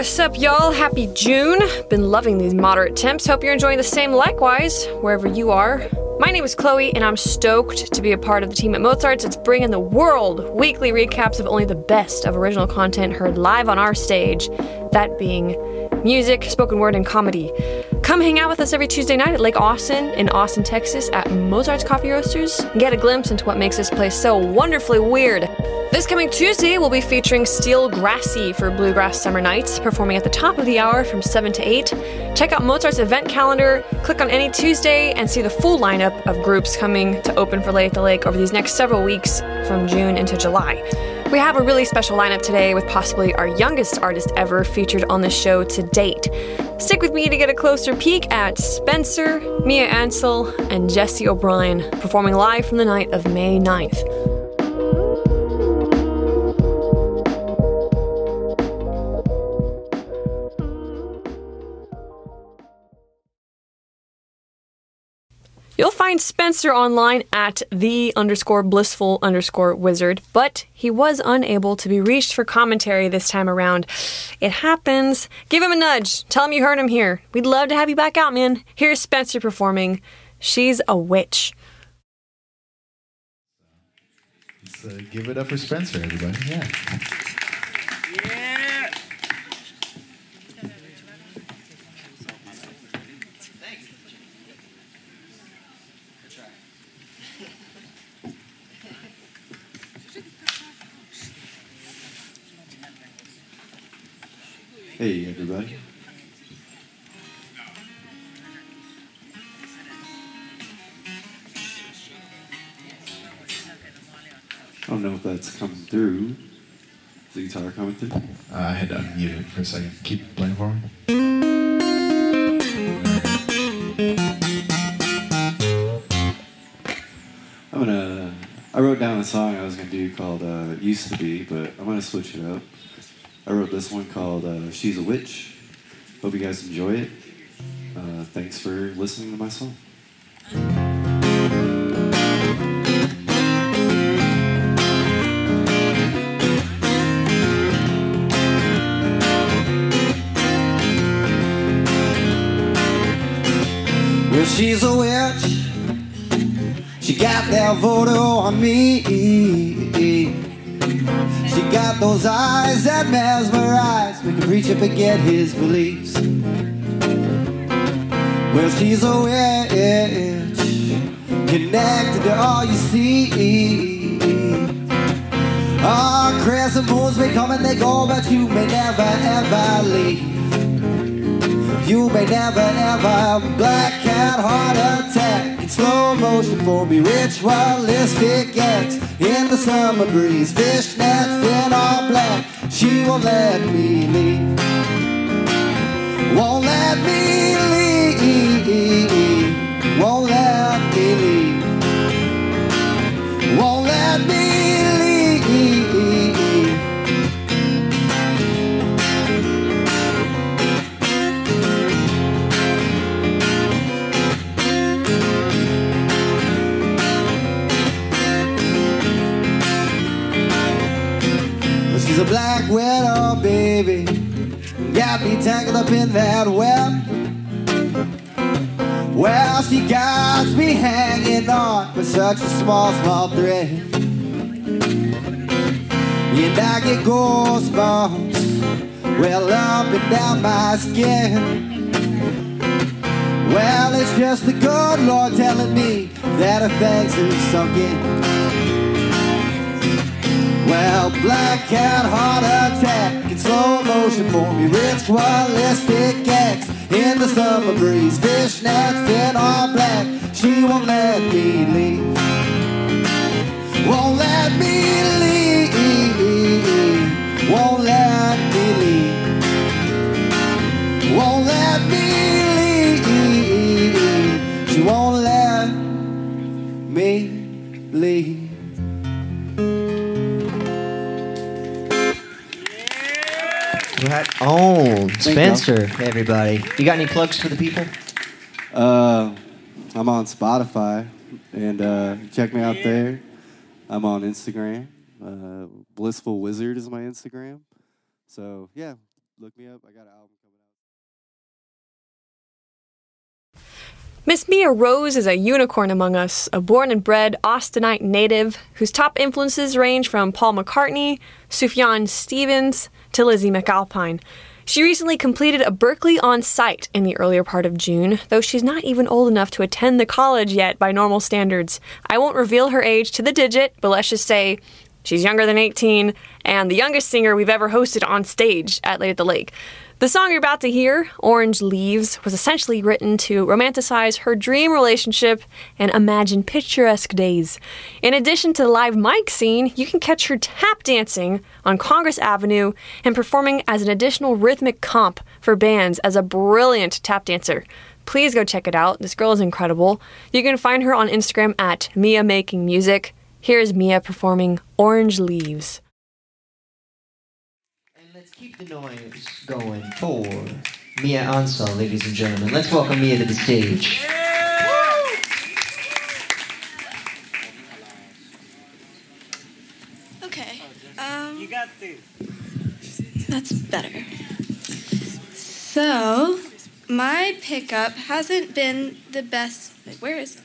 What's up, y'all? Happy June. Been loving these moderate temps. Hope you're enjoying the same likewise, wherever you are. My name is Chloe, and I'm stoked to be a part of the team at Mozart's. It's bringing the world weekly recaps of only the best of original content heard live on our stage, that being music, spoken word, and comedy. Come hang out with us every Tuesday night at Lake Austin in Austin, Texas at Mozart's Coffee Roasters get a glimpse into what makes this place so wonderfully weird. This coming Tuesday, we'll be featuring Steel Grassy for Bluegrass Summer Nights, performing at the top of the hour from 7 to 8. Check out Mozart's event calendar, click on any Tuesday, and see the full lineup of groups coming to open for Late at the Lake over these next several weeks from June into July. We have a really special lineup today with possibly our youngest artist ever featured on the show to date. Stick with me to get a closer peek at Spencer, Mia Ansel, and Jessi O'Brien performing live from the night of May 9th. You'll find Spencer online at the underscore blissful underscore wizard, but he was unable to be reached for commentary this time around. It happens. Give him a nudge. Tell him you heard him here. We'd love to have you back out, man. Here's Spencer performing. She's a witch. Let's uh, give it up for Spencer, everybody. Yeah. Hey, everybody. I don't know if that's coming through. Is the guitar coming through? Uh, I had to unmute it for a second. Keep playing for me. I wrote down a song I was gonna do called uh, "Used to Be," but I'm gonna switch it up. I wrote this one called uh, "She's a Witch." Hope you guys enjoy it. Uh, thanks for listening to my song. Well, she's a witch. She got that voodoo on me. She got those eyes that mesmerize. We can reach up and get his beliefs. Well, she's a witch. Connected to all you see. Our crescent moons may come and they go, but you may never ever leave. You may never ever black cat heart attack in slow motion for me. Ritualistic acts in the summer breeze, fishnets in all black. She won't let me leave. Won't let me leave. Got me tangled up in that web. Well, she got me hanging on with such a small, small thread. And I get goosebumps well up and down my skin. Well, it's just the good Lord telling me that her fangs have sunk in. Well, black cat heart attack in slow motion for me. Ritualistic acts in the summer breeze. Fishnets in all black. She won't let Right on. Spencer, everybody. You got any plugs for the people? Uh, I'm on Spotify, and uh, check me out there. I'm on Instagram. Uh, Blissful Wizard is my Instagram. So yeah, look me up. I got an album Miss Mia Rose is a unicorn among us, a born and bred Austinite native whose top influences range from Paul McCartney, Sufjan Stevens, to Lizzy McAlpine. She recently completed a Berklee on site in the earlier part of June, though she's not even old enough to attend the college yet by normal standards. I won't reveal her age to the digit, but let's just say she's younger than 18 and the youngest singer we've ever hosted on stage at Late at the Lake. The song you're about to hear, Orange Leaves, was essentially written to romanticize her dream relationship and imagine picturesque days. In addition to the live mic scene, you can catch her tap dancing on Congress Avenue and performing as an additional rhythmic comp for bands as a brilliant tap dancer. Please go check it out. This girl is incredible. You can find her on Instagram at Mia Making Music. Here's Mia performing Orange Leaves. And let's keep the noise going for Mia Ansel, ladies and gentlemen. Let's welcome Mia to the stage. Okay. Um, You got this. that's better. So, my pickup hasn't been the best. Where is it?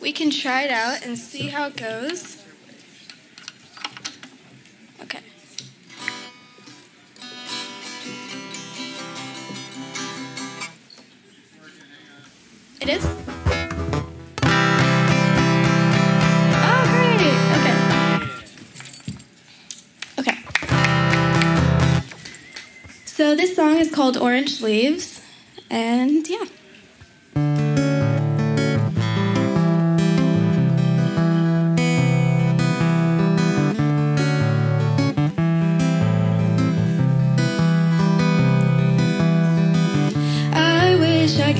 We can try it out and see how it goes. Okay. It is? Oh. So this song is called Orange Leaves, and yeah.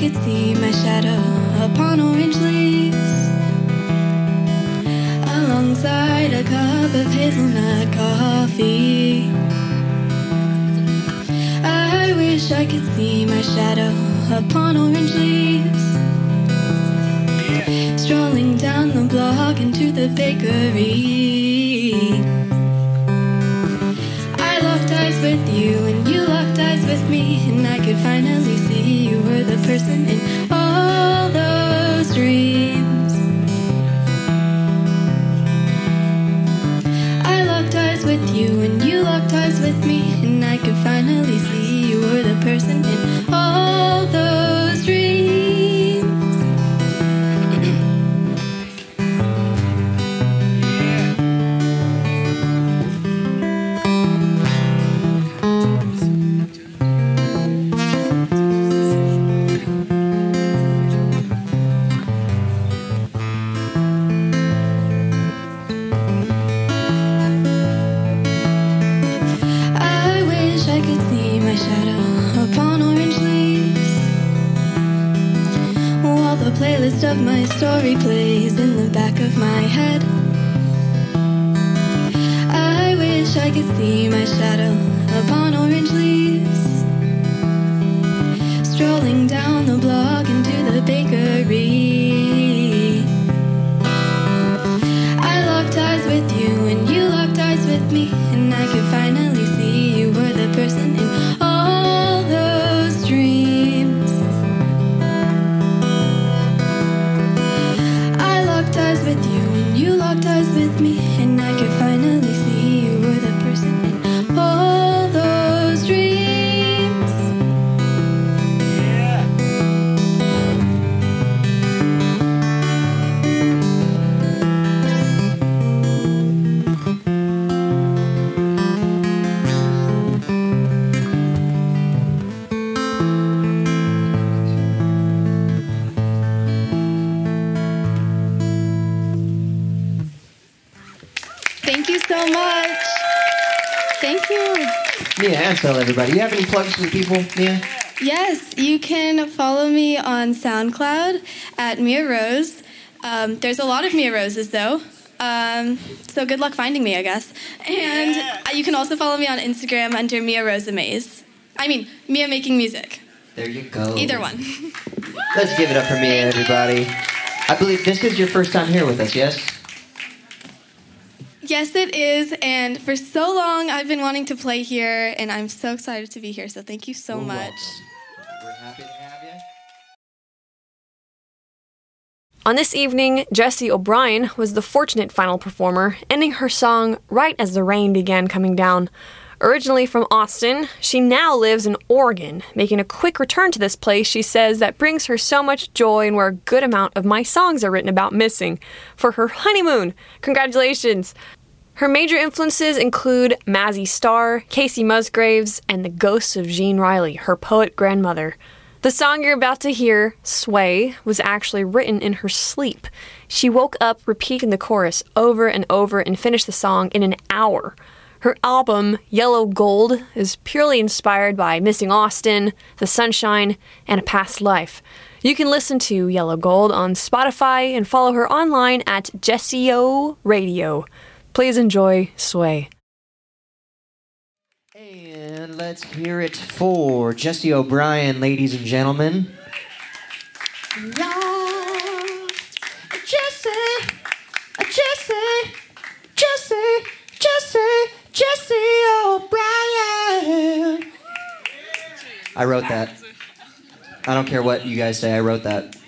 Could see my shadow upon orange leaves alongside a cup of hazelnut coffee. I wish I could see my shadow upon orange leaves strolling down the block into the bakery. My shadow upon orange leaves. Strolling down Mia Ansel, everybody. You have any plugs for the people, Mia? Yes, you can follow me on SoundCloud at Mia Rose. Um, there's a lot of Mia Roses though. Um, so good luck finding me, I guess. And Yeah. uh, you can also follow me on Instagram under Mia Rose Amaze. I mean, Mia Making Music. There you go. Either one. Let's give it up for Mia, everybody. I believe this is your first time here with us, yes? Yes, it is. And for so long, I've been wanting to play here, and I'm so excited to be here. So thank you so You're much. welcome. We're happy to have you. On this evening, Jessi O'Brien was the fortunate final performer, ending her song right as the rain began coming down. Originally from Austin, she now lives in Oregon, making a quick return to this place she says that brings her so much joy and where a good amount of my songs are written about missing for her honeymoon. Congratulations! Her major influences include Mazzy Star, Kacey Musgraves, and the ghosts of Jean Riley, her poet grandmother. The song you're about to hear, Sway, was actually written in her sleep. She woke up repeating the chorus over and over and finished the song in an hour. Her album, Yellow Gold, is purely inspired by missing Austin, the sunshine, and a past life. You can listen to Yellow Gold on Spotify and follow her online at Jessio Radio. Please enjoy Sway. And let's hear it for Jessi O'Brien, ladies and gentlemen. Yeah. Jessi, Jessi, Jessi, Jessi, Jessi O'Brien. I wrote that. I don't care what you guys say, I wrote that.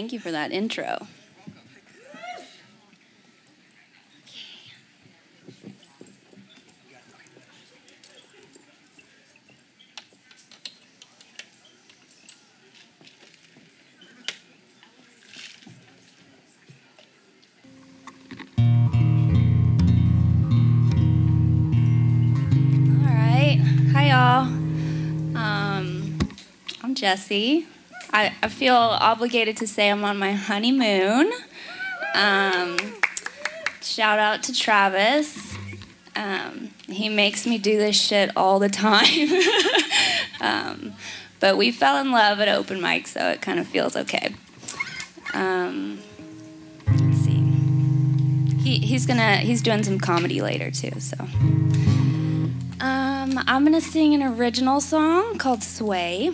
Thank you for that intro. All right. Hi, y'all. Um, I'm Jessi. I, I feel obligated to say I'm on my honeymoon. Um, shout out to Travis. Um, he makes me do this shit all the time. um, but we fell in love at open mic, so it kind of feels okay. Um, let's see. He, he's gonna he's doing some comedy later too, so. Um, I'm gonna sing an original song called Sway.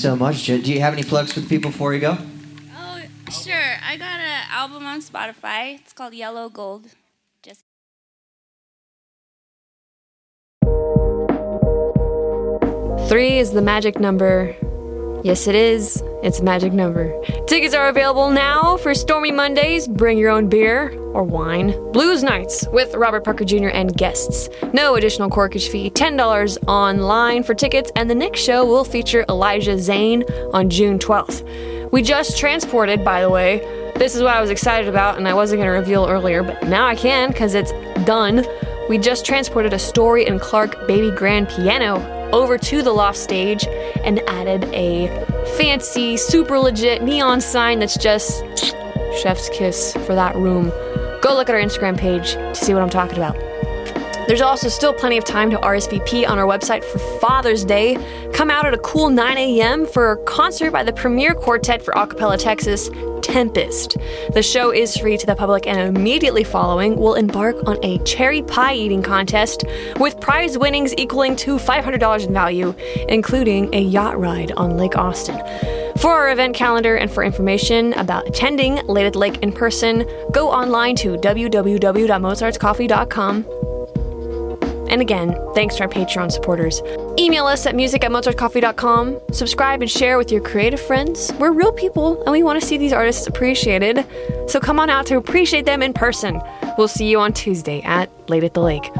So much. Jen. Do you have any plugs for the people before you go? Oh, sure. I got an album on Spotify. It's called Yellow Gold. Just Three is the magic number. Yes, it is. It's a magic number. Tickets are available now for Stormy Mondays. Bring your own beer or wine. Blues Nights with Robert Parker Jr. and guests. No additional corkage fee. $10 online for tickets. And the next show will feature Elijah Zane on June 12th. We just transported, by the way. This is what I was excited about, and I wasn't going to reveal earlier, but now I can because it's done. We just transported a Story and Clark baby grand piano over to the loft stage and added a fancy, super legit neon sign that's just chef's kiss for that room. Go look at our Instagram page to see what I'm talking about. There's also still plenty of time to RSVP on our website for Father's Day. Come out at a cool 9 a.m. for a concert by the premier quartet for Acapella Texas, Tempest. The show is free to the public, and immediately following, we'll embark on a cherry pie eating contest with prize winnings equaling to $500 in value, including a yacht ride on Lake Austin. For our event calendar and for information about attending Late at the Lake in person, go online to www.mozartscoffee.com and again, thanks to our Patreon supporters. Email us at music at mozartcoffee.com. Subscribe and share with your creative friends. We're real people and we want to see these artists appreciated. So come on out to appreciate them in person. We'll see you on Tuesday at Late at the Lake.